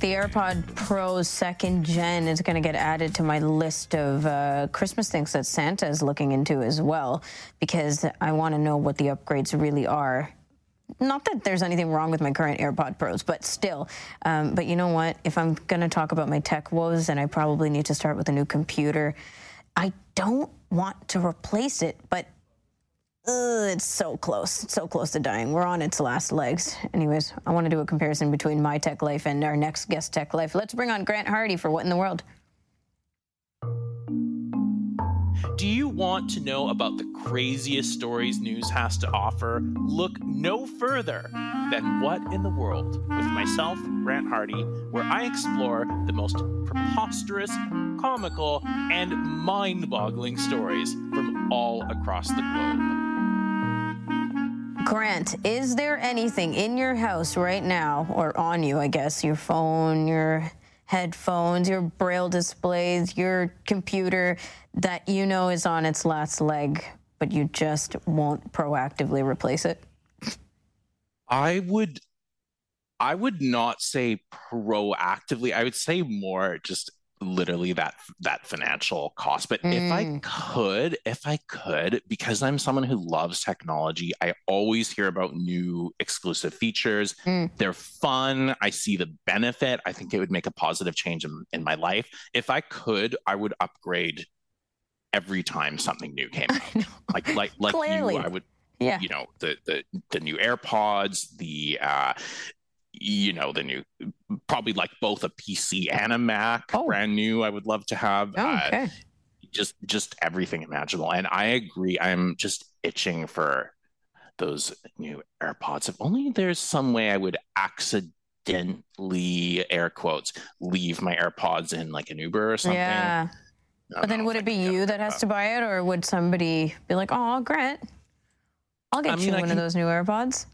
The AirPod Pro second gen is going to get added to my list of uh, Christmas things that Santa is looking into as well, because I want to know what the upgrades really are. Not that there's anything wrong with my current AirPod Pros, but still. Um, but you know what? If I'm going to talk about my tech woes, then I probably need to start with a new computer. I don't want to replace it, but Ugh, it's so close. It's so close to dying. We're on its last legs. Anyways, I want to do a comparison between my tech life and our next guest tech life. Let's bring on Grant Hardy for What in the World. Do you want to know about the craziest stories news has to offer? Look no further than What in the World with myself, Grant Hardy, where I explore the most preposterous, comical, and mind boggling stories from all across the globe. Grant, is there anything in your house right now, or on you, I guess, your phone, your headphones, your braille displays, your computer, that you know is on its last leg, but you just won't proactively replace it? I would I would not say proactively. I would say more just literally that that financial cost but mm. if i mm. could if i could because i'm someone who loves technology i always hear about new exclusive features mm. they're fun i see the benefit i think it would make a positive change in, in my life if i could i would upgrade every time something new came out like like like Clearly. you i would yeah you know the the the new airpods the uh you know the new probably like both a pc and a mac oh. brand new i would love to have. Oh, uh, okay. uh, just just everything imaginable. And i agree i'm just itching for those new airpods. If only there's some way i would accidentally air quotes leave my airpods in like an uber or something. Yeah. But then would it be you that has to buy it or would somebody be like oh grant. I'll get I mean, you one can... of those new airpods.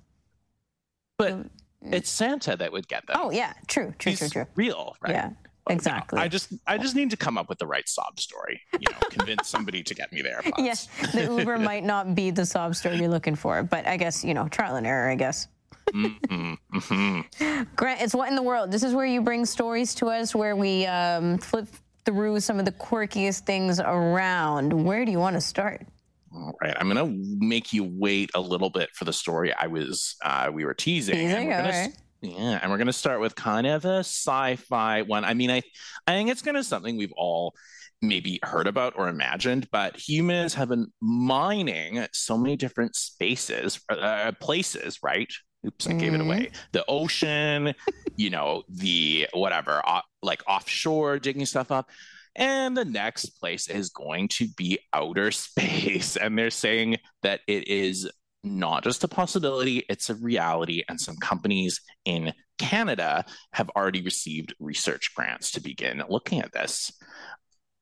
But it's Santa that would get them. Oh yeah, true, true, He's true, true. Real, right? Yeah, exactly. You know, I just I just need to come up with the right sob story. You know, convince somebody to get me there. Yes, the Uber might not be the sob story you're looking for, but I guess you know trial and error. I guess. mm-hmm, mm-hmm. Grant, it's what in the world. This is where you bring stories to us, where we um, flip through some of the quirkiest things around. Where do you want to start? All right, I'm gonna make you wait a little bit for the story I was uh, we were teasing. teasing gonna, right. Yeah, and we're gonna start with kind of a sci-fi one. I mean, I I think it's kind of something we've all maybe heard about or imagined, but humans have been mining so many different spaces, uh, places, right? Oops, I mm-hmm. gave it away. Mm-hmm. The ocean, you know, the whatever, uh, like offshore digging stuff up. And the next place is going to be outer space. And they're saying that it is not just a possibility, it's a reality. And some companies in Canada have already received research grants to begin looking at this.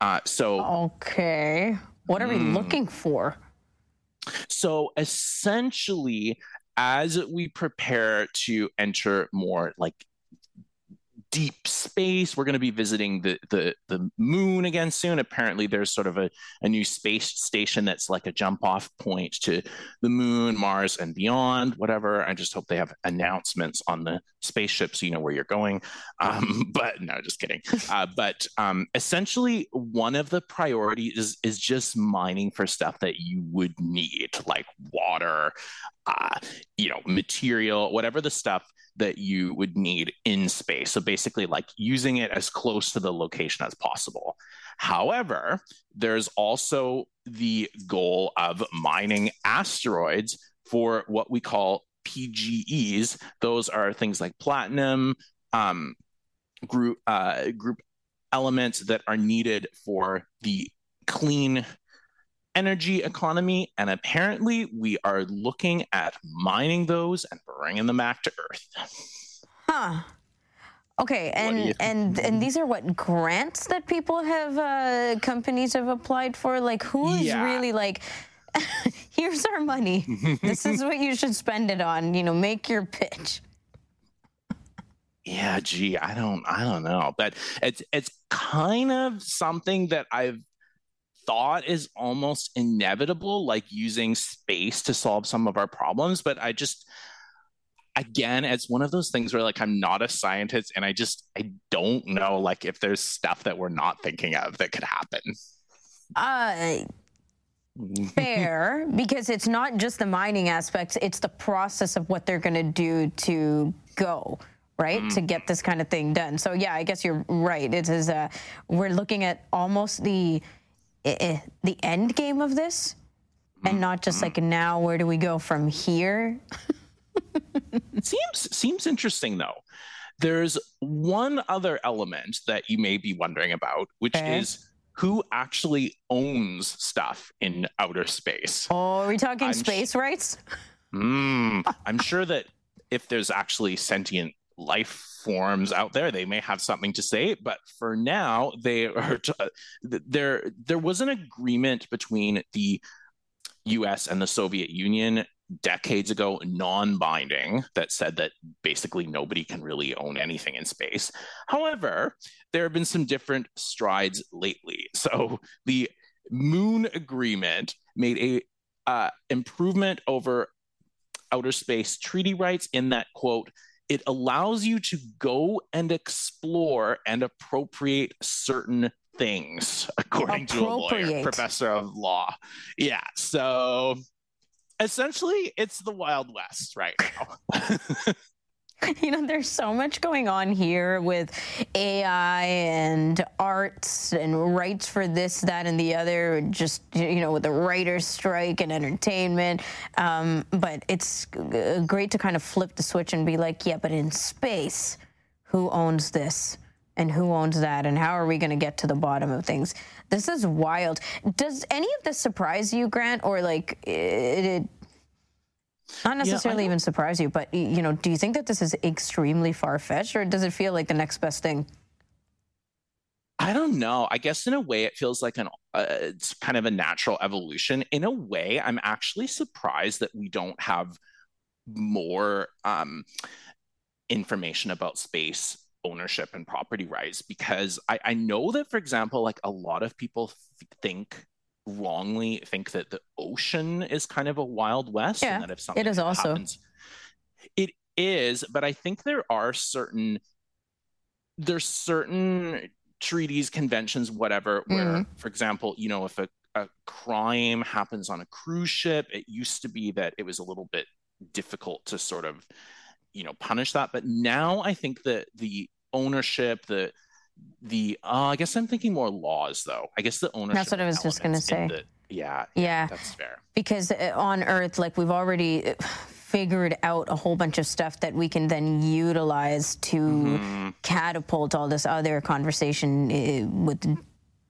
Uh, so, okay. What are we mm, looking for? So, essentially, as we prepare to enter more like deep space. We're going to be visiting the, the the moon again soon. Apparently, there's sort of a, a new space station that's like a jump off point to the moon, Mars, and beyond. Whatever. I just hope they have announcements on the spaceship so you know where you're going. Um, but no, just kidding. Uh, but um, essentially, one of the priorities is, is just mining for stuff that you would need, like water, uh, you know, material, whatever the stuff that you would need in space. So basically, like using it as close to the location as possible. However, there's also the goal of mining asteroids for what we call PGEs. Those are things like platinum, um, group uh, group elements that are needed for the clean energy economy. And apparently, we are looking at mining those and bringing them back to Earth. Huh. Okay, and and and these are what grants that people have uh, companies have applied for. Like, who is yeah. really like? here's our money. this is what you should spend it on. You know, make your pitch. Yeah, gee, I don't I don't know. But it's it's kind of something that I've thought is almost inevitable, like using space to solve some of our problems. But I just again, it's one of those things where like I'm not a scientist and I just I don't know like if there's stuff that we're not thinking of that could happen. Uh fair because it's not just the mining aspects it's the process of what they're going to do to go right mm. to get this kind of thing done so yeah i guess you're right it is uh we're looking at almost the the end game of this and not just like now where do we go from here seems seems interesting though there's one other element that you may be wondering about which okay. is who actually owns stuff in outer space. Oh, are we talking I'm space sh- rights? Mm, I'm sure that if there's actually sentient life forms out there, they may have something to say. But for now, they are t- there. There was an agreement between the U.S. and the Soviet Union decades ago non-binding that said that basically nobody can really own anything in space. However, there have been some different strides lately. So the Moon Agreement made a uh, improvement over outer space treaty rights in that quote it allows you to go and explore and appropriate certain things according to a lawyer professor of law. Yeah so essentially it's the wild west right now you know there's so much going on here with ai and arts and rights for this that and the other just you know with the writers strike and entertainment. Um, but it's great to kind of flip the switch and be like yeah but in space who owns this and who owns that? And how are we going to get to the bottom of things? This is wild. Does any of this surprise you grant? Or like it, it not necessarily yeah, even surprise you but you know do you think that this is extremely far-fetched or does it feel like the next best thing I don't know. I guess in a way it feels like an uh, it's kind of a natural evolution. In a way, I'm actually surprised that we don't have more um, information about space ownership and property rights because I, I know that, for example, like a lot of people th- think wrongly think that the ocean is kind of a wild west yeah, and that if something it is also happens, it is but i think there are certain there's certain treaties conventions whatever where mm. for example you know if a, a crime happens on a cruise ship it used to be that it was a little bit difficult to sort of you know punish that but now i think that the ownership the the uh, I guess I'm thinking more laws though. I guess the ownership. That's what I was just going to say. The, yeah, yeah, yeah, that's fair. Because uh, on Earth, like we've already uh, figured out a whole bunch of stuff that we can then utilize to mm-hmm. catapult all this other conversation uh, with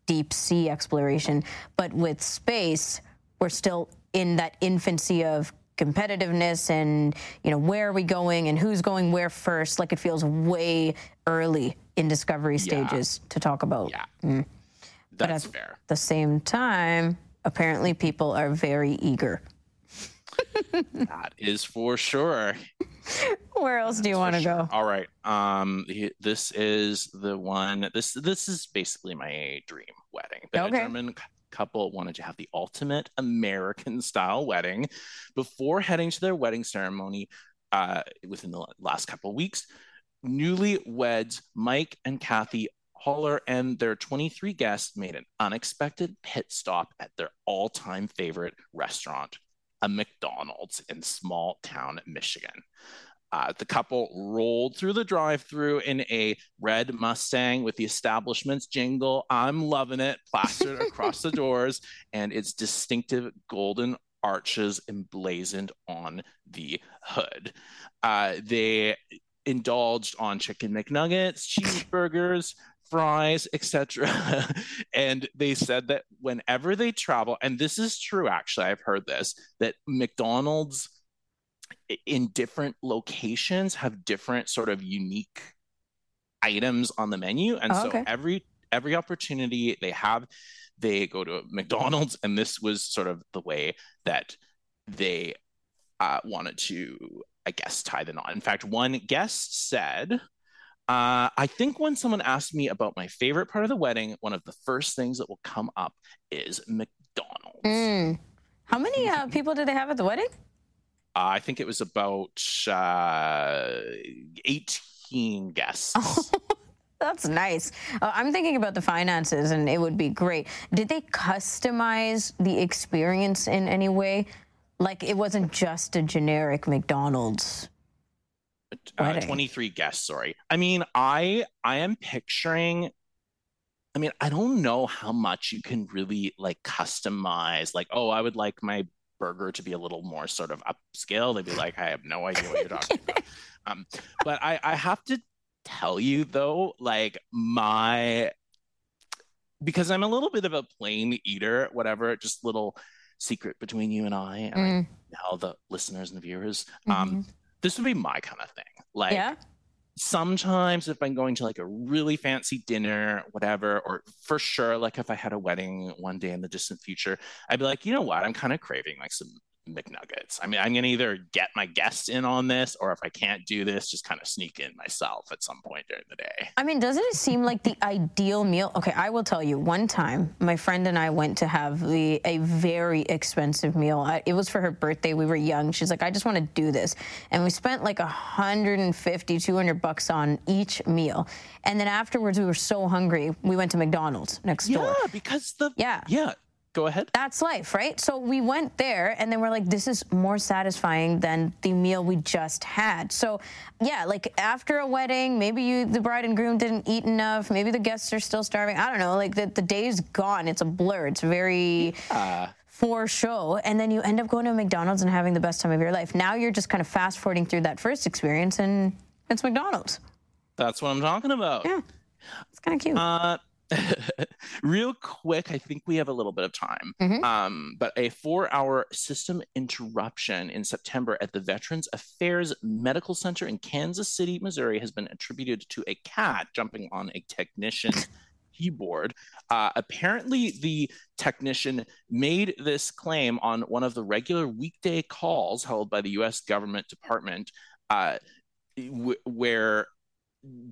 deep sea exploration. But with space, we're still in that infancy of competitiveness and you know where are we going and who's going where first like it feels way early in discovery stages yeah. to talk about yeah mm. that's but at fair the same time apparently people are very eager that is for sure where else do you want to sure. go all right um this is the one this this is basically my dream wedding okay. german couple wanted to have the ultimate American style wedding before heading to their wedding ceremony uh, within the last couple weeks. Newlyweds Mike and Kathy Holler and their 23 guests made an unexpected pit stop at their all time favorite restaurant, a McDonald's in small town Michigan. Uh, the couple rolled through the drive through in a red Mustang with the establishment's jingle, I'm loving it, plastered across the doors, and its distinctive golden arches emblazoned on the hood. Uh, they indulged on chicken McNuggets, cheeseburgers, fries, etc. and they said that whenever they travel, and this is true actually, I've heard this, that McDonald's in different locations have different sort of unique items on the menu and oh, so okay. every every opportunity they have they go to McDonald's, and this was sort of the way that they uh, wanted to, I guess, tie the knot. In fact, one guest said, uh, I think when someone asked me about my favorite part of the wedding, one of the first things that will come up is McDonald's. Mm. How many uh, people did they have at the wedding? Uh, I think it was about uh, 18 guests. That's nice. Uh, I'm thinking about the finances, and it would be great. Did they customize the experience in any way? Like it wasn't just a generic McDonald's. Uh, wedding. 23 guests, sorry. I mean, I I am picturing I mean, I don't know how much you can really like customize like, oh, I would like my burger to be a little more sort of upscale. They'd be like, I have no idea what you're talking about. Um, but I, I have to tell you though, like my because I'm a little bit of a plain eater, whatever, just little secret between you and I, and Mm. all the listeners and the viewers. Um, this would be my kind of thing. Like yeah. Sometimes if I'm going to like a really fancy dinner, whatever, or for sure, like if I had a wedding one day in the distant future, I'd be like, you know what? I'm kind of craving like some McNuggets. I mean, I'm gonna either get my guests in on this, or if I can't do this, just kind of sneak in myself at some point during the day. I mean, doesn't it seem like the ideal meal? Okay, I will tell you. One time, my friend and I went to have the a very expensive meal. I, it was for her birthday. We were young. She's like, I just want to do this, and we spent like 150, 200 bucks on each meal. And then afterwards, we were so hungry, we went to McDonald's next door. Yeah, because the Yeah. yeah. Go ahead. That's life, right? So we went there and then we're like, this is more satisfying than the meal we just had. So yeah, like after a wedding, maybe you the bride and groom didn't eat enough, maybe the guests are still starving. I don't know. Like the, the day's gone. It's a blur. It's very Uh, for show. And then you end up going to McDonald's and having the best time of your life. Now you're just kind of fast forwarding through that first experience and it's McDonald's. that's what I'm talking about. Yeah. It's kind of cute. Uh, real quick, I think we have a little bit of time. Mhm. Um, but a four hour system interruption in September at the Veterans Affairs Medical Center in Kansas City, Missouri, has been attributed to a cat jumping on a technician's keyboard. Uh, apparently, the technician made this claim on one of the regular weekday calls held by the U.S. government department, uh, where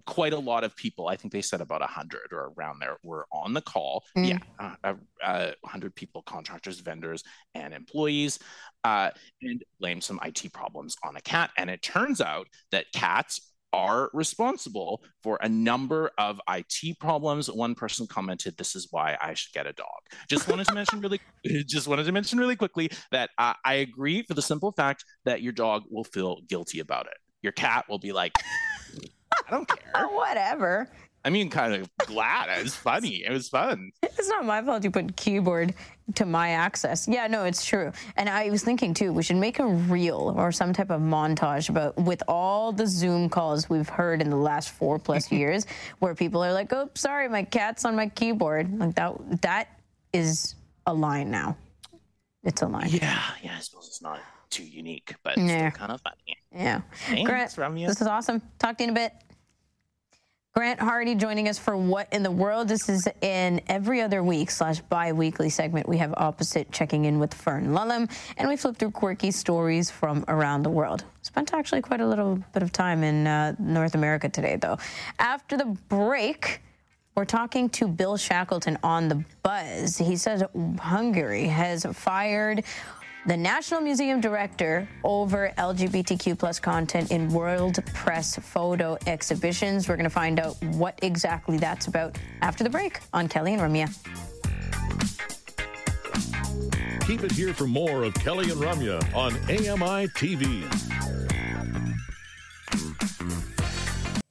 quite a lot of people i think they said about 100 or around there were on the call Mm. yeah uh, uh, uh, 100 people contractors vendors and employees uh, and blamed some it problems on a cat and it turns out that cats are responsible for a number of IT problems. One person commented, "This is why I should get a dog." Just wanted to mention really, just wanted to mention really quickly that uh, I agree for the simple fact that your dog will feel guilty about it. Your cat will be like, "I don't care." Whatever. I mean, kind of glad. It was funny. It was fun. It's not my fault you put keyboard to my access. Yeah, no, it's true. And I was thinking too, we should make a reel or some type of montage about with all the Zoom calls we've heard in the last four plus years, where people are like, "Oh, sorry, my cat's on my keyboard." Like that. That is a line now. It's a line. Yeah, yeah. I suppose it's not too unique, but it's Yeah. kind of funny. Yeah. Thanks, Grant, Ramya. this is awesome. Talk to you in a bit. Grant Hardy joining us for What in the World. This is an every other week slash bi weekly segment. We have opposite checking in with Fern Lulham, and we flip through quirky stories from around the world. Spent actually quite a little bit of time in uh, North America today, though. After the break, we're talking to Bill Shackleton on the buzz. He says Hungary has fired the National Museum director over LGBTQ plus content in world press photo exhibitions. We're going to find out what exactly that's about after the break on Kelly and Ramya. Keep it here for more of Kelly and Ramya on AMI TV.